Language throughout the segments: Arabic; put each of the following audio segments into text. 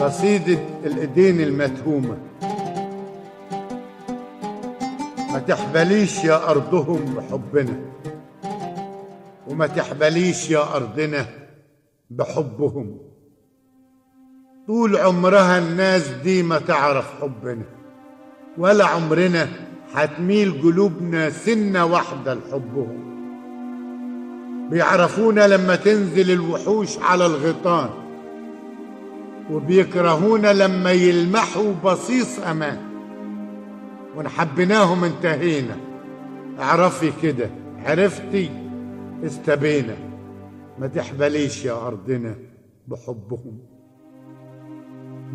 قصيدة الإيدين المتهومة. ما تحبليش يا أرضهم بحبنا. وما تحبليش يا أرضنا بحبهم. طول عمرها الناس دي ما تعرف حبنا. ولا عمرنا هتميل قلوبنا سنة واحدة لحبهم. بيعرفونا لما تنزل الوحوش على الغيطان. وبيكرهونا لما يلمحوا بصيص أمان. وان حبيناهم انتهينا اعرفي كده عرفتي؟ استبينا. ما تحبليش يا أرضنا بحبهم.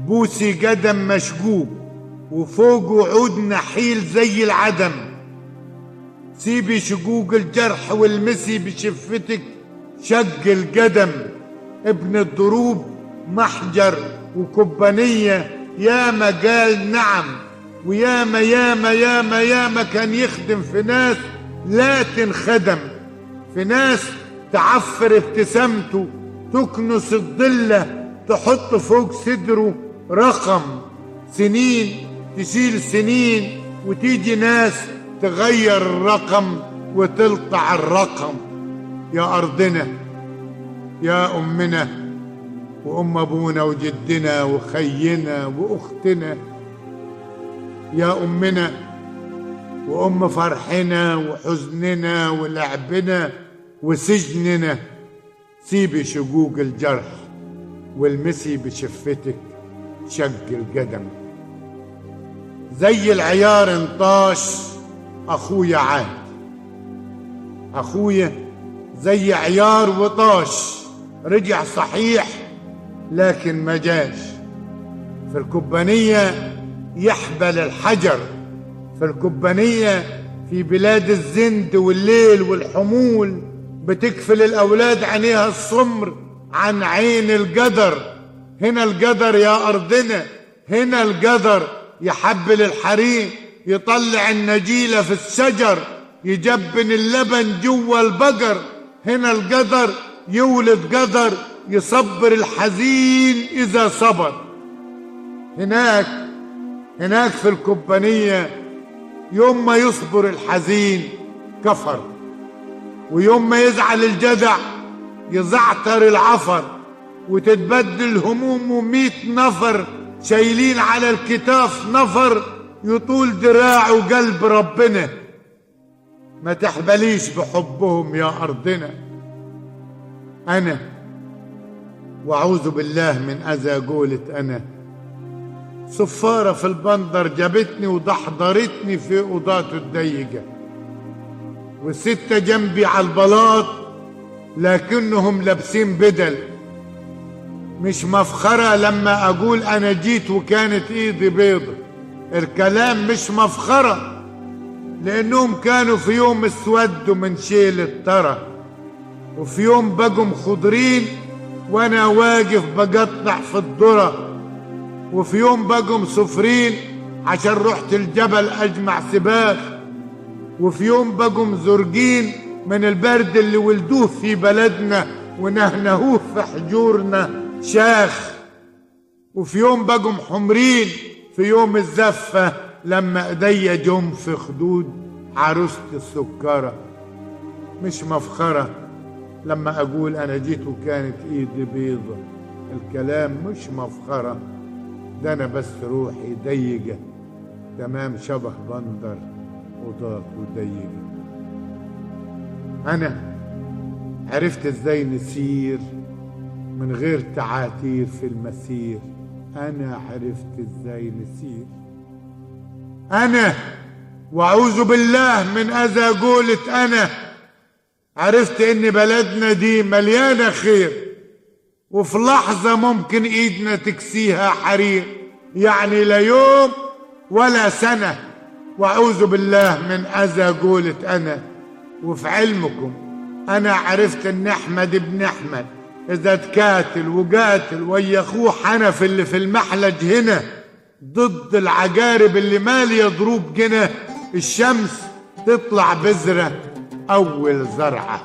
بوسي قدم مشجوب وفوقه عود نحيل زي العدم. سيبي شقوق الجرح والمسي بشفتك شق القدم. ابن الضروب محجر وكبانية ياما قال نعم وياما ياما ياما ياما كان يخدم في ناس لا تنخدم في ناس تعفر ابتسامته تكنس الضلة تحط فوق صدره رقم. سنين تشيل سنين وتيجي ناس تغير الرقم وتلقع الرقم. يا أرضنا يا أمنا وأم أبونا وجدنا وخينا وأختنا. يا أمنا وأم فرحنا وحزننا ولعبنا وسجننا. سيبي شقوق الجرح والمسي بشفتك شق القدم. زي العيار انطاش أخويا عاد أخويا زي عيار وطاش. رجع صحيح لكن ما جاش في الكبانية يحبل الحجر. في الكبانية في بلاد الزند والليل والحمول بتكفل الأولاد عينيها السمر عن عين القدر هنا القدر يا أرضنا هنا القدر يحبل الحريم يطلع النجيلة في الشجر يجبن اللبن جوا البقر. هنا القدر يولد قدر يصبر الحزين إذا صبر. هناك هناك في الكوبانية يوم ما يصبر الحزين كفر ويوم ما يزعل الجدع يزعتر العفر وتتبدل همومه ميت نفر شايلين على الكتاف نفر يطول دراعه قلب ربنا. ما تحبليش بحبهم يا أرضنا. أنا وأعوذ بالله من أذى قولة أنا. صفارة في البندر جابتني ودحضرتني في أوضاته الضيقة. والستة جنبي على البلاط لكنهم لابسين بدل. مش مفخرة لما أقول أنا جيت وكانت إيدي بيضة الكلام مش مفخرة لأنهم كانوا في يوم اسودوا من شيل الترى وفي يوم بقوا خضرين وأنا واقف بقطع في الذرة وفي يوم بقوا صفرين عشان رحت الجبل أجمع سباخ وفي يوم بقوا زرقين من البرد اللي ولدوه في بلدنا ونهنهوه في حجورنا شاخ وفي يوم بقوا حمرين في يوم الزفة لما إيديا جم في خدود عروسة السكرة مش مفخرة. لما أقول أنا جيت وكانت إيدي بيضة الكلام مش مفخرة ده أنا بس روحي ضيقة. تمام شبه بندر وضاته ضيقة أنا عرفت إزاي نسير من غير تعاتير في المسير. أنا عرفت إزاي نسير. أنا وأعوذ بالله من أذى قولة أنا. عرفت إن بلدنا دي مليانة خير وفي لحظة ممكن إيدنا تكسيها حرير يعني لا يوم ولا سنة. وأعوذ بالله من أذى قولة أنا وفي علمكم أنا عرفت إن أحمد ابن أحمد إذا تكاتل وقاتل ويا أخوه حنف اللي في المحلج هنا ضد العجارب اللي مالية ضروب جنة الشمس تطلع بذرة. أول زرعة.